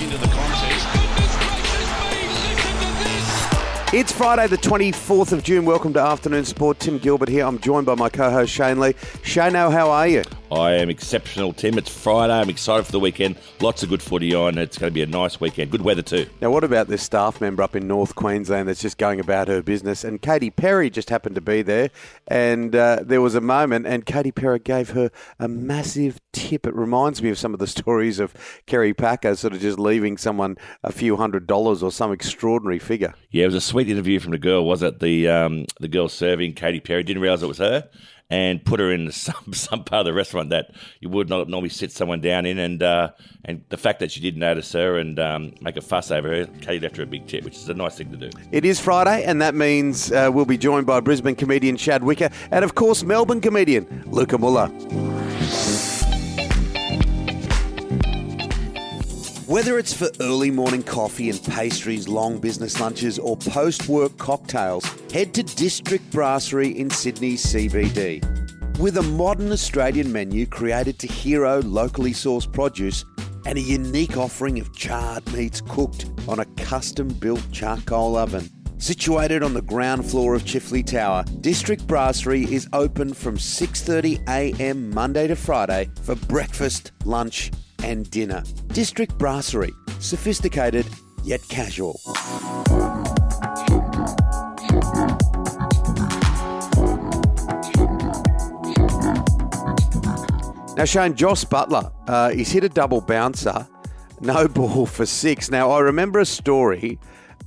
into the It's Friday, the 24th of June. Welcome to Afternoon Sport. Tim Gilbert here. I'm joined by my co host Shane Lee. Shane, how are you? I am exceptional, Tim. It's Friday. I'm excited for the weekend. Lots of good footy on. It's going to be a nice weekend. Good weather, too. Now, what about this staff member up in North Queensland that's just going about her business? And Katy Perry just happened to be there. And uh, there was a moment, and Katy Perry gave her a massive tip. It reminds me of some of the stories of Kerry Packer sort of just leaving someone a few hundred dollars or some extraordinary figure. Yeah, it was a sweet interview from the girl, was it? The um, the girl serving Katy Perry didn't realise it was her and put her in some some part of the restaurant that you would not normally sit someone down in, and uh, and the fact that she did notice her and um, make a fuss over her, Katy left her a big tip, which is a nice thing to do. It is Friday, and that means uh, we'll be joined by Brisbane comedian Shad Wicker, and of course Melbourne comedian Luca Muller. Whether it's for early morning coffee and pastries, long business lunches, or post work cocktails, head to District Brasserie in Sydney's CBD. With a modern Australian menu created to hero locally sourced produce and a unique offering of charred meats cooked on a custom built charcoal oven. Situated on the ground floor of Chifley Tower, District Brasserie is open from 6:30 a.m. Monday to Friday for breakfast, lunch, and dinner. District Brasserie, sophisticated yet casual. Now, Shane, Jos Buttler, uh, he's hit a double bouncer, no ball for six. Now, I remember a story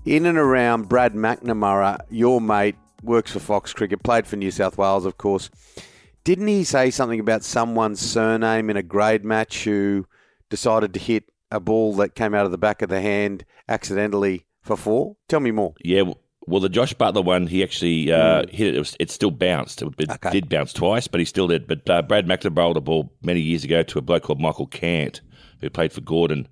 in and around Brad McNamara, your mate, works for Fox Cricket, played for New South Wales, of course. Didn't he say something about someone's surname in a grade match who decided to hit a ball that came out of the back of the hand accidentally for four? Tell me more. Yeah, well, the Josh Buttler one, he actually uh, hit it. It, was, it still bounced. It, it Okay. did bounce twice, but he still did. But uh, Brad McNamara bowled a ball many years ago to a bloke called Michael Cant, who played for Gordon,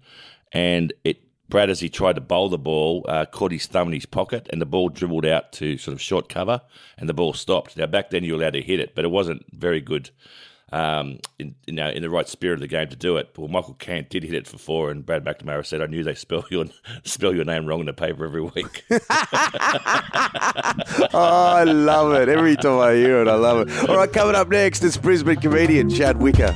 and it. Brad, as he tried to bowl the ball, uh, caught his thumb in his pocket, and the ball dribbled out to sort of short cover, and the ball stopped. Now, back then, you were allowed to hit it, but it wasn't very good um, in, you know, in the right spirit of the game to do it. Well, Michael Cant did hit it for four, and Brad McNamara said, "I knew they spell your spell your name wrong in the paper every week." Oh, I love it. Every time I hear it, I love it. All right, coming up next, it's Brisbane comedian Chad Wicker.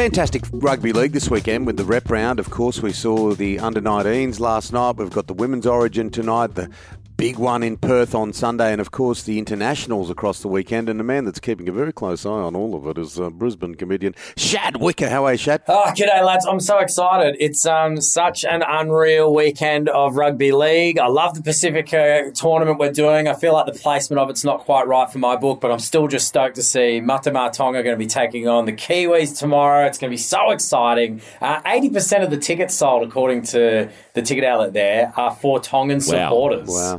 Fantastic rugby league this weekend with the rep round. Of course, we saw the under 19s last night. We've got the women's origin tonight, the big one in Perth on Sunday, and of course the internationals across the weekend. And the man that's keeping a very close eye on all of it is uh, Brisbane comedian Shad Wicker. How are you, Shad? Oh, g'day, lads. I'm so excited. It's um, such an unreal weekend of rugby league. I love the Pacifica tournament we're doing. I feel like the placement of it's not quite right for my book, but I'm still just stoked to see Mate Ma'a Tonga going to be taking on the Kiwis tomorrow. It's going to be so exciting. Uh, 80% of the tickets sold, according to the ticket outlet there, are for Tongan supporters. Wow,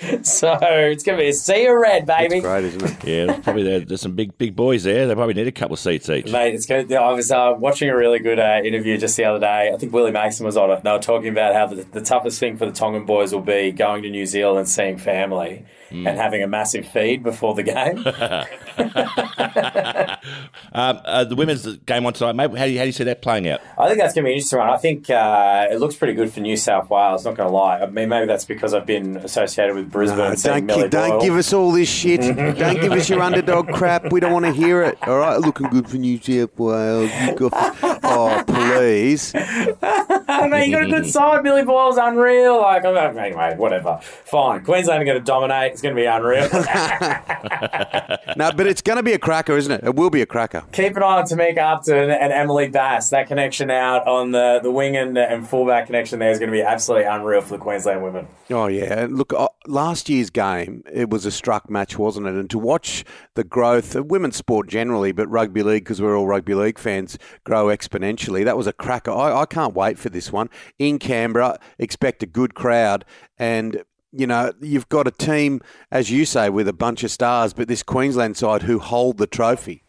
So it's going to be a sea of red, baby. That's great, isn't it? yeah, there's probably there, there's some big big boys there. They probably need a couple of seats each. Mate, it's good. I was uh, watching a really good uh, interview just the other day. I think Willie Mason was on it. They were talking about how the, the toughest thing for the Tongan boys will be going to New Zealand and seeing family and having a massive feed before the game. Um, uh, the women's game on tonight, mate. How do you, how do you see that playing out? I think that's going to be an interesting one. I think uh, it looks pretty good for New South Wales. Not going to lie. I mean, maybe that's because I've been associated with Brisbane. No, don't, Millie gi- don't give us all this shit. don't give us your underdog crap. We don't want to hear it. All right, looking good for New South Wales. You got- Oh, please. I mean, you got a good side. Millie Boyle's unreal. Like, I'm like, anyway, whatever. Fine. Queensland are going to dominate. It's going to be unreal. No, but it's going to be a cracker, isn't it? It will be a cracker. Keep an eye on Tamika Upton and Emily Bass. That connection out on the, the wing and, and fullback connection there is going to be absolutely unreal for the Queensland women. Oh yeah, look, uh, last year's game it was a struck match, wasn't it? And to watch the growth of women's sport generally, but rugby league because we're all rugby league fans, grow exponentially. That was a cracker. I, I can't wait for this one in Canberra. Expect a good crowd, and you know you've got a team, as you say, with a bunch of stars, but this Queensland side who hold the trophy.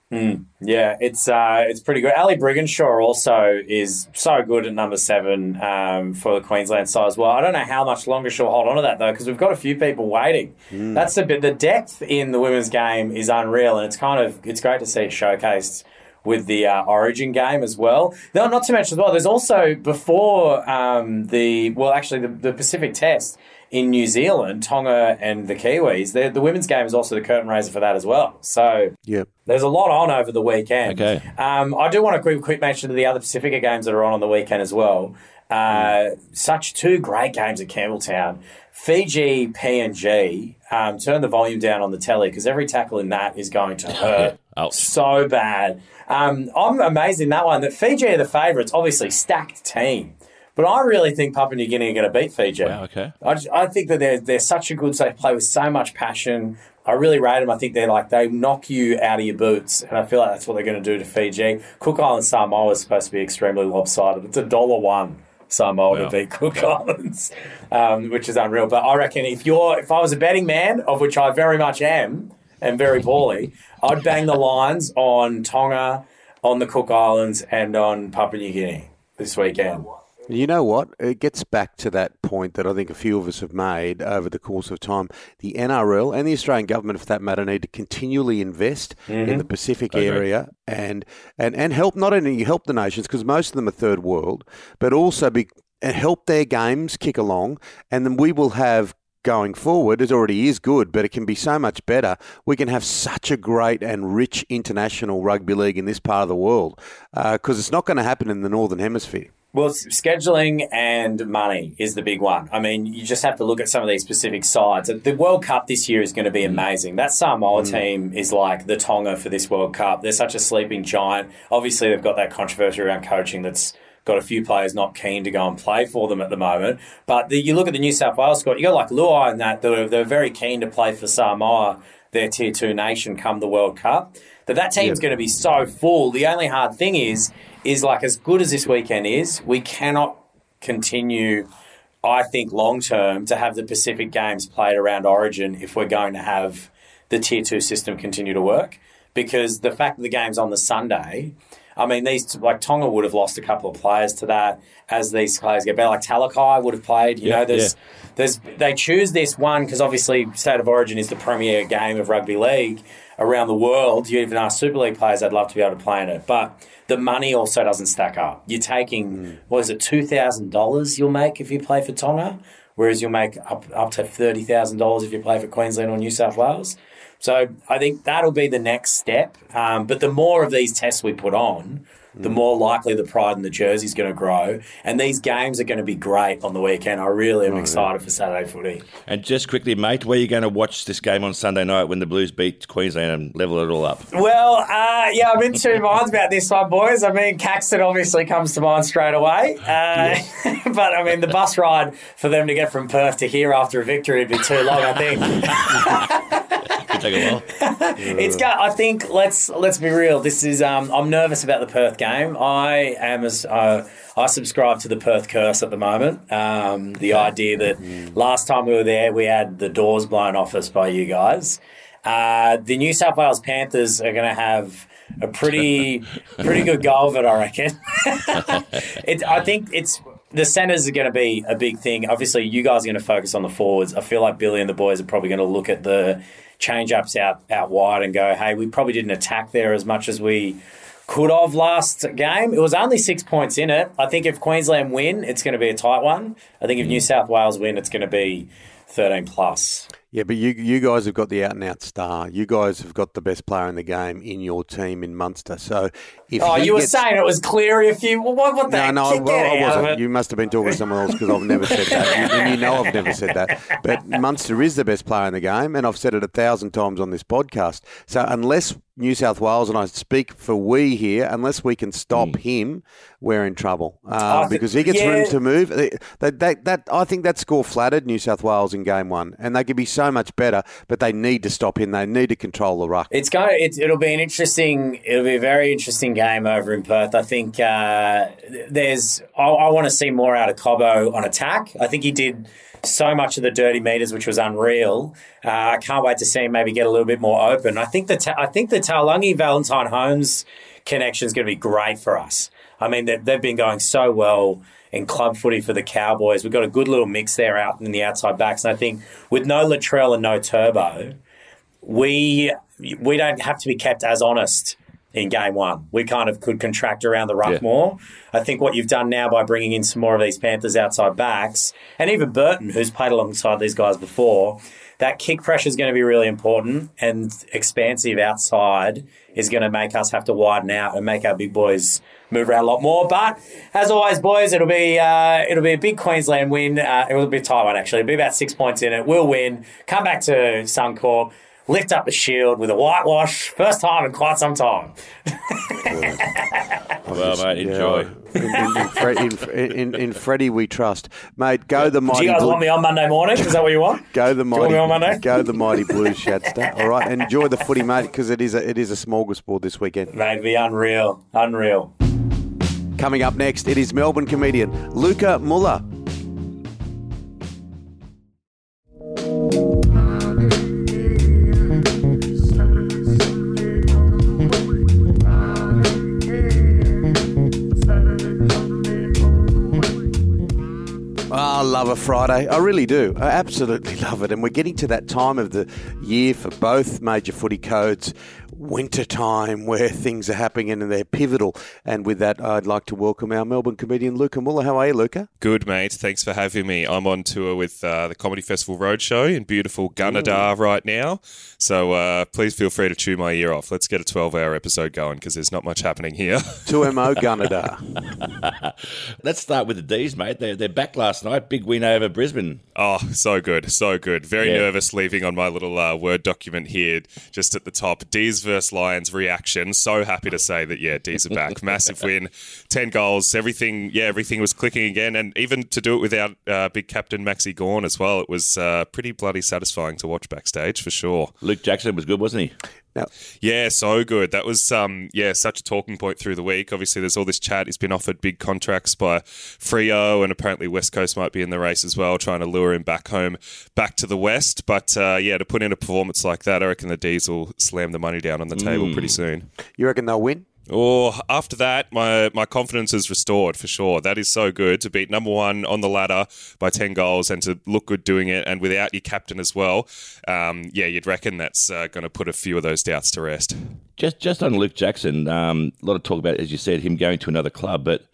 Yeah, it's uh, it's pretty good. Ali Brigginshaw also is so good at number seven um, for the Queensland side as well. I don't know how much longer she'll hold on to that though, because we've got a few people waiting. That's the bit. The depth in the women's game is unreal, and it's kind of it's great to see it showcased with the uh, Origin game as well. No, not to mention as well. There's also before um, the well, actually the, the Pacific Test in New Zealand, Tonga and the Kiwis. The, the women's game is also the curtain raiser for that as well. So Yep. there's a lot on over the weekend. Okay. Um, I do want to quick, quick mention to the other Pacifica games that are on on the weekend as well. Uh, Such two great games at Campbelltown. Fiji PNG. Um, turn the volume down on the telly because every tackle in that is going to hurt Ouch. so bad. Um, I'm amazed in that one that Fiji are the favourites. Obviously, stacked team. But I really think Papua New Guinea are going to beat Fiji. Wow, okay. I, just, I think that they're they're such a good. They play with so much passion. I really rate them. I think they're like they knock you out of your boots, and I feel like that's what they're going to do to Fiji. Cook Island Samoa is supposed to be extremely lopsided. It's a dollar one Samoa Wow. to beat Cook Islands, um, which is unreal. But I reckon if you're if I was a betting man, of which I very much am, and very poorly, I'd bang the lines on Tonga, on the Cook Islands, and on Papua New Guinea this weekend. You know what? It gets back to that point that I think a few of us have made over the course of time. The NRL and the Australian government, for that matter, need to continually invest in mm-hmm. the Pacific Agree. area and, and, and help not only help the nations because most of them are third world, but also be and help their games kick along, and then we will have. Going forward, it already is good, but it can be so much better. We can have such a great and rich international rugby league in this part of the world uh, because it's not going to happen in the Northern Hemisphere. Well, scheduling and money is the big one. I mean, you just have to look at some of these specific sides. The World Cup this year is going to be mm. amazing. That Samoa mm. team is like the Tonga for this World Cup. They're such a sleeping giant. Obviously, they've got that controversy around coaching that's got a few players not keen to go and play for them at the moment. But the, you look at the New South Wales squad, you got like Luai and that, they're, they're very keen to play for Samoa, their tier two nation, come the World Cup. That that team's going to be so full. The only hard thing is, is like as good as this weekend is, we cannot continue. I think long term to have the Pacific Games played around Origin if we're going to have the tier two system continue to work. Because the fact that the game's on the Sunday, I mean, these like Tonga would have lost a couple of players to that as these players get better. Like Talakai would have played. You Yeah, know, there's there's they choose this one because obviously State of Origin is the premier game of rugby league around the world. You even ask Super League players, they'd love to be able to play in it, but the money also doesn't stack up. You're taking hmm. what is it, two thousand dollars you'll make if you play for Tonga, whereas you'll make up up to thirty thousand dollars if you play for Queensland or New South Wales. So I think that'll be the next step. Um, but the more of these tests we put on, the more likely the pride in the jersey is going to grow. And these games are going to be great on the weekend. I really am excited for Saturday footy. And just quickly, mate, where are you going to watch this game on Sunday night when the Blues beat Queensland and level it all up? Well, uh, yeah, I'm in two minds about this one, boys. I mean, Caxton obviously comes to mind straight away. Uh, but, I mean, the bus ride for them to get from Perth to here after a victory would be too long, I think. Could take a while. It's got. I think let's let's be real. This is. Um, I'm nervous about the Perth game. I am as. Uh, I subscribe to the Perth curse at the moment. Um, the idea that last time we were there, we had the doors blown off us by you guys. Uh, the New South Wales Panthers are going to have a pretty pretty good go of it, I reckon. it, I think it's the centers are going to be a big thing. Obviously, you guys are going to focus on the forwards. I feel like Billy and the boys are probably going to look at the change ups out out wide and go, "Hey, we probably didn't attack there as much as we." Could have last game. It was only six points in it. I think if Queensland win, it's going to be a tight one. I think if New South Wales win, it's going to be thirteen plus. Yeah, but you you guys have got the out and out star. You guys have got the best player in the game in your team in Munster. So if Oh, you were gets- saying it was Cleary. If you, well, what, what the No, no, well, I wasn't. You must have been talking to someone else because I've never said that. You, and you know I've never said that. But Munster is the best player in the game, and I've said it a thousand times on this podcast. So unless New South Wales, and I speak for we here, unless we can stop him, we're in trouble uh, thi- because he gets yeah. room to move. That, that, that, I think that score flattered New South Wales in game one, and they could be so much better, but they need to stop him. They need to control the ruck. It's going. It's, it'll be an interesting. It'll be a very interesting game over in Perth. I think uh, there's. I, I want to see more out of Cobbo on attack. I think he did so much of the dirty meters, which was unreal. Uh, I can't wait to see him maybe get a little bit more open. I think the ta- I think the Taulagi Valentine Holmes connection is going to be great for us. I mean, they've, they've been going so well in club footy for the Cowboys. We've got a good little mix there out in the outside backs, and I think with no Latrell and no Turbo, we we don't have to be kept as honest in game one. We kind of could contract around the ruck Yeah. more. I think what you've done now by bringing in some more of these Panthers outside backs, and even Burton, who's played alongside these guys before, that kick pressure is going to be really important, and expansive outside is going to make us have to widen out and make our big boys move around a lot more. But as always, boys, it'll be uh, it'll be a big Queensland win. Uh, it will be a tight one actually. It'll be about six points in it. We'll win. Come back to Suncorp. Lift up the shield with a whitewash. First time in quite some time. Well, mate, enjoy. In, in, in, Fre- in, in, in Freddie we trust, mate. Go the mighty. Do you guys Blue- want me on Monday morning? Is that what you want? Go the you want mighty, me on Monday? go the mighty Blues, Shadster. All right, enjoy the footy, mate, because it is a, it is a smorgasbord this weekend. Mate, it'd be unreal. Unreal. Coming up next, it is Melbourne comedian Luca Muller. Friday. I really do. I absolutely love it. And we're getting to that time of the year for both major footy codes, winter time, where things are happening and they're pivotal. And with that, I'd like to welcome our Melbourne comedian, Luca Muller. How are you, Luca? Good, mate. Thanks for having me. I'm on tour with uh, the Comedy Festival Roadshow in beautiful Gunnedah right now. So uh, please feel free to chew my ear off. Let's get a 12 hour episode going because there's not much happening here. 2MO Gunnedah. Let's start with the D's, mate. They're, they're back last night. Big win over Brisbane. oh, so good. So good. Very Yeah. nervous leaving on my little uh, Word document here just at the top. D's versus Lions reaction. So happy to say that, yeah, D's are back. Massive win. 10 goals. Everything, yeah, everything was clicking again. And even to do it without uh, big captain Maxy Gawn as well, it was uh, pretty bloody satisfying to watch backstage for sure. Luke Jackson was good, wasn't he? Yeah, so good. That was um yeah, such a talking point through the week. Obviously there's all this chat. He's been offered big contracts by Freo and apparently West Coast might be in the race as well, trying to lure him back home, back to the West. But uh, yeah, to put in a performance like that, I reckon the D's will slam the money down on the table pretty soon. you reckon they'll win? Or after that, my my confidence is restored for sure. That is so good to beat number one on the ladder by ten goals and to look good doing it, and without your captain as well. Um, yeah, you'd reckon that's uh, going to put a few of those doubts to rest. Just just on Luke Jackson, um, a lot of talk about, as you said, him going to another club, but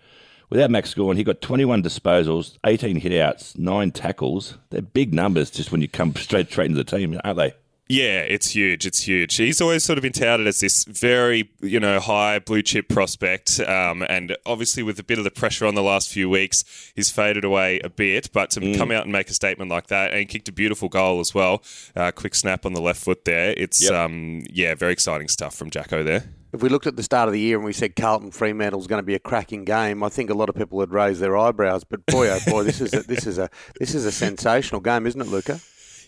without Max Gawn, he got 21 disposals, 18 hitouts, nine tackles. They're big numbers just when you come straight straight into the team, aren't they? Yeah, it's huge. It's huge. He's always sort of been touted as this very, you know, high blue chip prospect. Um, and obviously, with a bit of the pressure on the last few weeks, he's faded away a bit. But to come out and make a statement like that, and he kicked a beautiful goal as well, uh, quick snap on the left foot there. It's, Yep. um, yeah, very exciting stuff from Jacko there. If we looked at the start of the year and we said Carlton Fremantle's going to be a cracking game, I think a lot of people would raise their eyebrows. But boy, oh boy, this is a, this is a this is a sensational game, isn't it, Luca?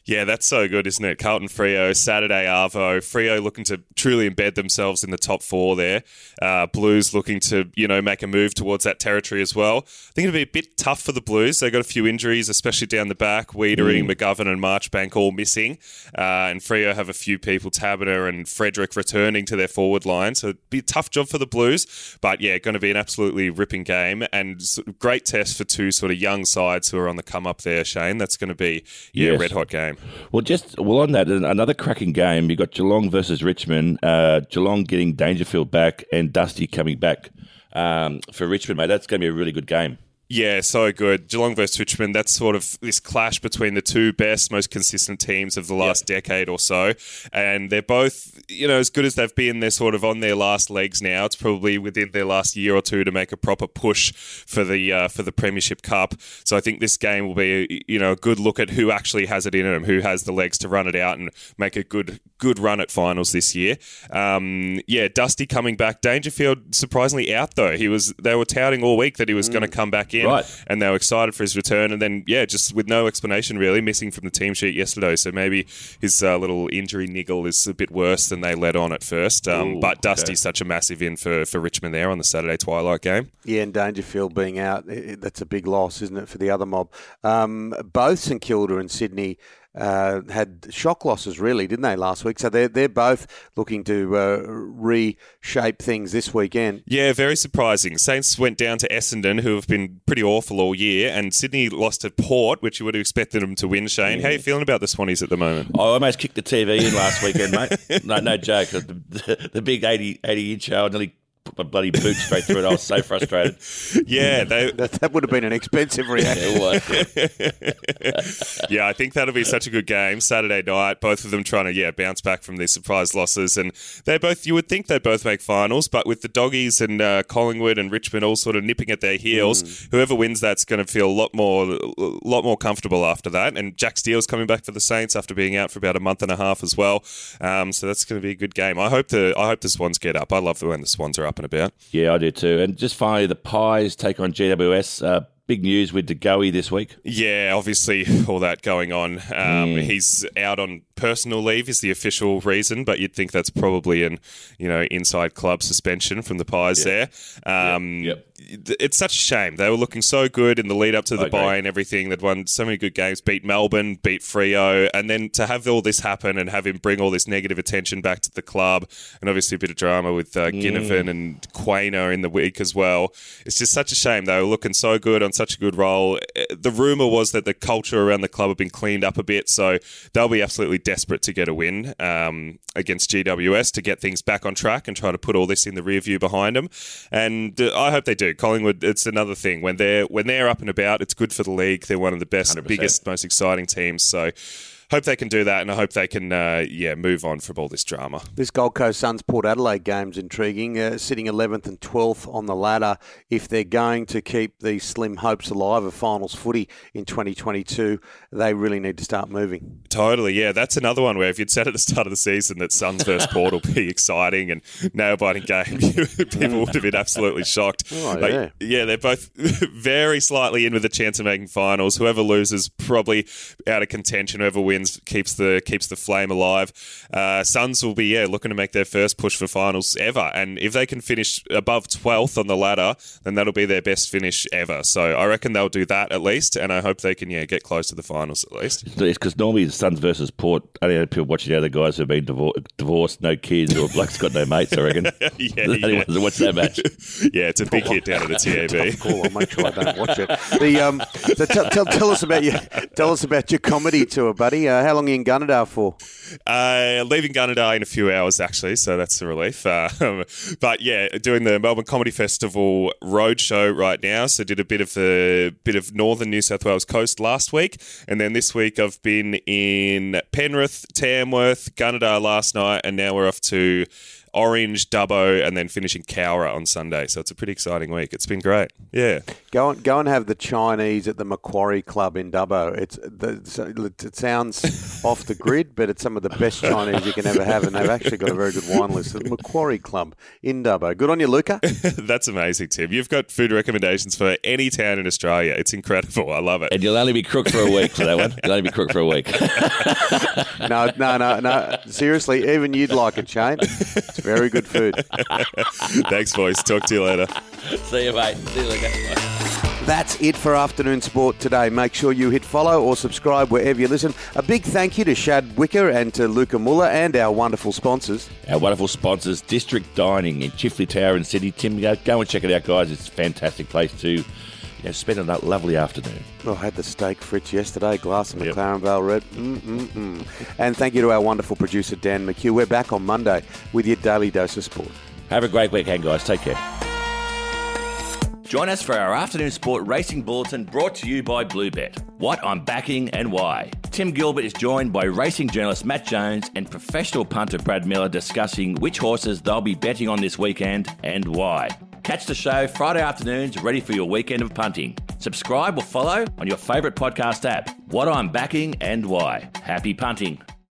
Yeah, that's so good, isn't it? Carlton Freo, Saturday Arvo. Freo looking to truly embed themselves in the top four there. Uh, Blues looking to, you know, make a move towards that territory as well. I think it'll be a bit tough for the Blues. They've got a few injuries, especially down the back. Weitering, McGovern, and Marchbank all missing. Uh, and Freo have a few people, Taberner and Frederick, returning to their forward line. So it'd be a tough job for the Blues. But yeah, going to be an absolutely ripping game and great test for two sort of young sides who are on the come up there, Shane. That's going to be, yeah, Yes. red hot game. Well, just well on that, another cracking game. You got Geelong versus Richmond. Uh, Geelong getting Dangerfield back and Dusty coming back um, for Richmond, mate. That's going to be a really good game. Yeah, so good. Geelong versus Richmond, that's sort of this clash between the two best, most consistent teams of the last decade or so. And they're both, you know, as good as they've been, they're sort of on their last legs now. It's probably within their last year or two to make a proper push for the uh, for the Premiership Cup. So I think this game will be, you know, a good look at who actually has it in them, who has the legs to run it out and make a good good run at finals this year. Um, yeah, Dusty coming back. Dangerfield surprisingly out though. He was they were touting all week that he was going to come back in, Right. and they were excited for his return. And then, yeah, just with no explanation really, missing from the team sheet yesterday. So maybe his uh, little injury niggle is a bit worse than they let on at first. Um, Ooh, but Dusty's okay. such a massive in for, for Richmond there on the Saturday twilight game. Yeah, and Dangerfield being out, i- i- that's a big loss, isn't it, for the other mob? Um, both St Kilda and Sydney uh, had shock losses, really, didn't they, last week? So they're, they're both looking to uh, reshape things this weekend. Yeah, very surprising. Saints went down to Essendon, who have been pretty awful all year, and Sydney lost to Port, which you would have expected them to win. Shane, how are you feeling about the Swannies at the moment? I almost kicked the TV in last weekend, mate. No, no joke. The, the, the big 80, 80 inch, I nearly put my bloody boot straight through it. I was so frustrated. Yeah, they, That, that would have been an expensive reaction. It yeah, I think that'll be such a good game Saturday night. Both of them trying to yeah bounce back from these surprise losses, and they both you would think they'd both make finals, but with the doggies and uh, Collingwood and Richmond all sort of nipping at their heels, whoever wins that's going to feel a lot more lot more comfortable after that. And Jack Steele's coming back for the Saints after being out for about a month and a half as well, um, so that's going to be a good game. I hope the I hope the Swans get up. I love the when the Swans are up and about. Yeah, I do too. And just finally, the Pies take on GWS. Uh, big news with DeGoey this week. Yeah, obviously all that going on. Um, He's out on personal leave is the official reason, but you'd think that's probably an you know inside club suspension from the Pies there. Um, Yep. It's such a shame. They were looking so good in the lead up to the bye and everything. They'd won so many good games, beat Melbourne, beat Freo, and then to have all this happen and have him bring all this negative attention back to the club, and obviously a bit of drama with uh, Ginnivan and Quaynor in the week as well. It's just such a shame. They were looking so good on such a good roll. Uh, The rumor was that the culture around the club had been cleaned up a bit, so they'll be absolutely desperate to get a win um, against GWS to get things back on track and try to put all this in the rear view behind them. And uh, I hope they do. Collingwood, it's another thing when they're when they're up and about. It's good for the league. They're one of the best, 100%. biggest, most exciting teams. So. Hope they can do that, and I hope they can, uh, yeah, move on from all this drama. This Gold Coast Suns Port Adelaide game's intriguing. Uh, sitting 11th and 12th on the ladder. If they're going to keep these slim hopes alive of finals footy in 2022, they really need to start moving. Totally, yeah. That's another one where if you'd said at the start of the season that Suns versus Port will be exciting and nail biting game, people would have been absolutely shocked. Oh, But, yeah. they're both very slightly in with a chance of making finals. Whoever loses probably out of contention. Whoever wins keeps the keeps the flame alive. Uh, Suns will be yeah looking to make their first push for finals ever, and if they can finish above twelfth on the ladder, then that'll be their best finish ever. So I reckon they'll do that at least, and I hope they can yeah get close to the finals at least. It's because normally the Suns versus Port, only had people watching the other guys who've been divor- divorced, no kids, or bloke's got no mates, I reckon. Yeah, The yeah. ones that watch that match. yeah, it's a big hit down at the TAB. Cool. I'll make sure I don't watch it. The um, so tell, tell, tell us about your tell us about your comedy tour, buddy. Uh, how long are you in Gunnedah for? Uh, leaving Gunnedah in a few hours, actually, so that's a relief. Um, but yeah, doing the Melbourne Comedy Festival roadshow right now. So did a bit of the bit of northern New South Wales coast last week, and then this week I've been in Penrith, Tamworth, Gunnedah last night, and now we're off to. Orange, Dubbo, and then finishing Cowra on Sunday. So it's a pretty exciting week. It's been great. Yeah. Go and go and have the Chinese at the Macquarie Club in Dubbo. It's the, it sounds off the grid, but it's some of the best Chinese you can ever have, and they've actually got a very good wine list. The Macquarie Club in Dubbo. Good on you, Luca. That's amazing, Tim. You've got food recommendations for any town in Australia. It's incredible. I love it. And you'll only be crook for a week for that one. You'll only be crook for a week. No, no, no, no. Seriously, even you'd like it, Shane. It's very good food. Thanks, boys. Talk to you later. See you, mate. See you later. That's it for Afternoon Sport today. Make sure you hit follow or subscribe wherever you listen. A big thank you to Shad Wicker and to Luca Muller and our wonderful sponsors. Our wonderful sponsors, District Dining in Chifley Tower in Sydney. Tim, go, go and check it out, guys. It's a fantastic place to you know, spend a lovely afternoon. Oh, I had the steak frites yesterday, glass of McLaren Vale Red. Mm-mm-mm. And thank you to our wonderful producer, Dan McHugh. We're back on Monday with your daily dose of sport. Have a great weekend, guys. Take care. Join us for our afternoon sport racing bulletin brought to you by Bluebet. What I'm backing and why. Tim Gilbert is joined by racing journalist Matt Jones and professional punter Brad Miller discussing which horses they'll be betting on this weekend and why. Catch the show Friday afternoons ready for your weekend of punting. Subscribe or follow on your favourite podcast app. What I'm backing and why. Happy punting.